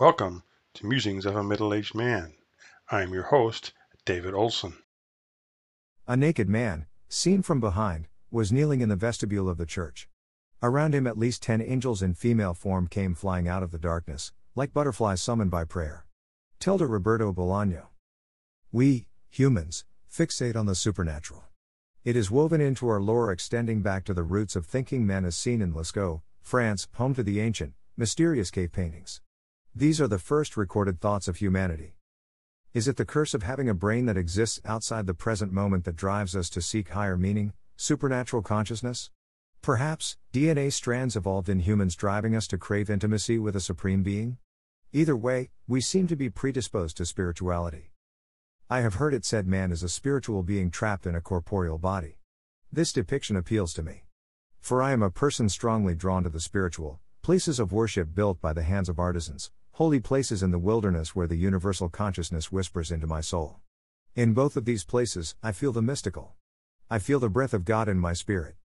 Welcome to Musings of a Middle Aged Man. I am your host, David Olson. A naked man, seen from behind, was kneeling in the vestibule of the church. Around him, at least ten angels in female form came flying out of the darkness, like butterflies summoned by prayer. Tilda Roberto Bolaño. We, humans, fixate on the supernatural. It is woven into our lore extending back to the roots of thinking men as seen in Lascaux, France, home to the ancient, mysterious cave paintings. These are the first recorded thoughts of humanity. Is it the curse of having a brain that exists outside the present moment that drives us to seek higher meaning, supernatural consciousness? Perhaps, DNA strands evolved in humans driving us to crave intimacy with a supreme being? Either way, we seem to be predisposed to spirituality. I have heard it said man is a spiritual being trapped in a corporeal body. This depiction appeals to me. For I am a person strongly drawn to the spiritual, places of worship built by the hands of artisans, holy places in the wilderness where the universal consciousness whispers into my soul. In both of these places, I feel the mystical. I feel the breath of God in my spirit.